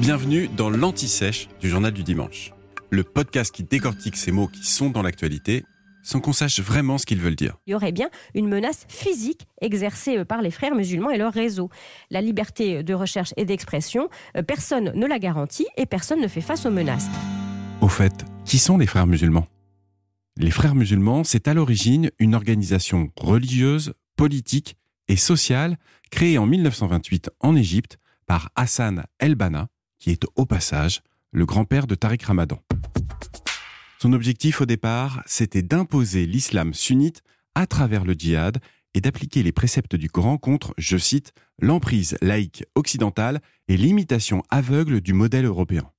Bienvenue dans l'Anti-Sèche du Journal du Dimanche, le podcast qui décortique ces mots qui sont dans l'actualité sans qu'on sache vraiment ce qu'ils veulent dire. Il y aurait bien une menace physique exercée par les frères musulmans et leur réseau. La liberté de recherche et d'expression, euh, personne ne la garantit et personne ne fait face aux menaces. Au fait, qui sont les frères musulmans? Les frères musulmans, c'est à l'origine une organisation religieuse, politique et sociale créée en 1928 en Égypte par Hassan El-Banna, qui est au passage le grand-père de Tariq Ramadan. Son objectif au départ, c'était d'imposer l'islam sunnite à travers le djihad et d'appliquer les préceptes du Coran contre, je cite, l'emprise laïque occidentale et l'imitation aveugle du modèle européen.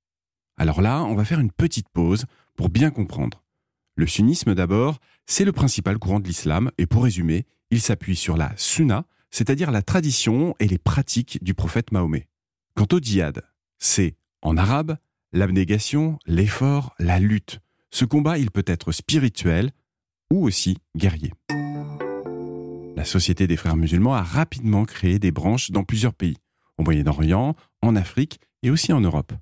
Alors là, on va faire une petite pause pour bien comprendre. Le sunnisme d'abord, c'est le principal courant de l'islam et pour résumer, il s'appuie sur la sunna, c'est-à-dire la tradition et les pratiques du prophète Mahomet. Quant au djihad, c'est, en arabe, l'abnégation, l'effort, la lutte, ce combat, il peut être spirituel ou aussi guerrier. La Société des frères musulmans a rapidement créé des branches dans plusieurs pays, au Moyen-Orient, en Afrique et aussi en Europe.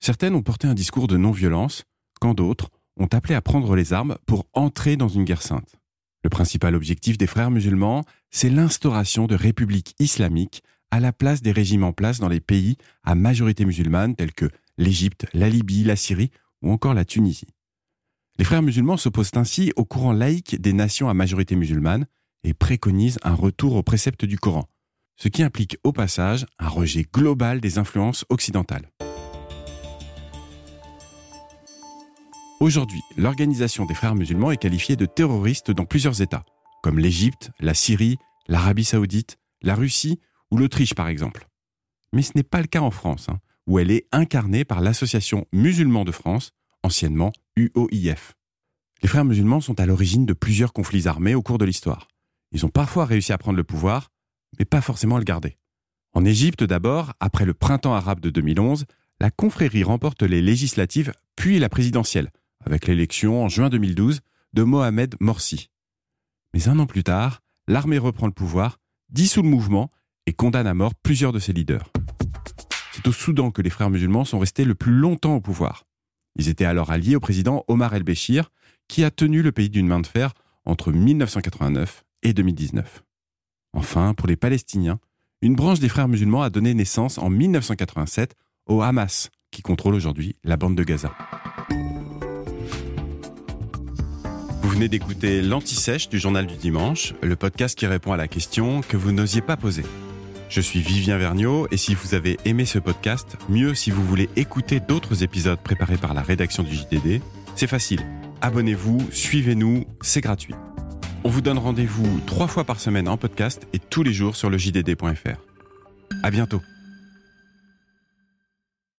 Certaines ont porté un discours de non-violence, quand d'autres ont appelé à prendre les armes pour entrer dans une guerre sainte. Le principal objectif des frères musulmans, c'est l'instauration de républiques islamiques à la place des régimes en place dans les pays à majorité musulmane tels que l'Égypte, la Libye, la Syrie ou encore la Tunisie. Les frères musulmans s'opposent ainsi au courant laïque des nations à majorité musulmane et préconisent un retour aux préceptes du Coran, ce qui implique au passage un rejet global des influences occidentales. Aujourd'hui, l'organisation des frères musulmans est qualifiée de terroriste dans plusieurs États, comme l'Égypte, la Syrie, l'Arabie saoudite, la Russie ou l'Autriche par exemple. Mais ce n'est pas le cas en France, hein, où elle est incarnée par l'Association musulmane de France, anciennement UOIF. Les frères musulmans sont à l'origine de plusieurs conflits armés au cours de l'histoire. Ils ont parfois réussi à prendre le pouvoir, mais pas forcément à le garder. En Égypte d'abord, après le printemps arabe de 2011, la confrérie remporte les législatives puis la présidentielle, avec l'élection en juin 2012 de Mohamed Morsi. Mais un an plus tard, l'armée reprend le pouvoir, dissout le mouvement et condamne à mort plusieurs de ses leaders. C'est au Soudan que les frères musulmans sont restés le plus longtemps au pouvoir. Ils étaient alors alliés au président Omar el-Béchir, qui a tenu le pays d'une main de fer entre 1989 et 2019. Enfin, pour les Palestiniens, une branche des frères musulmans a donné naissance en 1987 au Hamas, qui contrôle aujourd'hui la bande de Gaza. Vous venez d'écouter l'Anti-Sèche du Journal du Dimanche, le podcast qui répond à la question que vous n'osiez pas poser. Je suis Vivien Vergniaud et si vous avez aimé ce podcast, mieux si vous voulez écouter d'autres épisodes préparés par la rédaction du JDD, c'est facile. Abonnez-vous, suivez-nous, c'est gratuit. On vous donne rendez-vous trois fois par semaine en podcast et tous les jours sur le JDD.fr. À bientôt.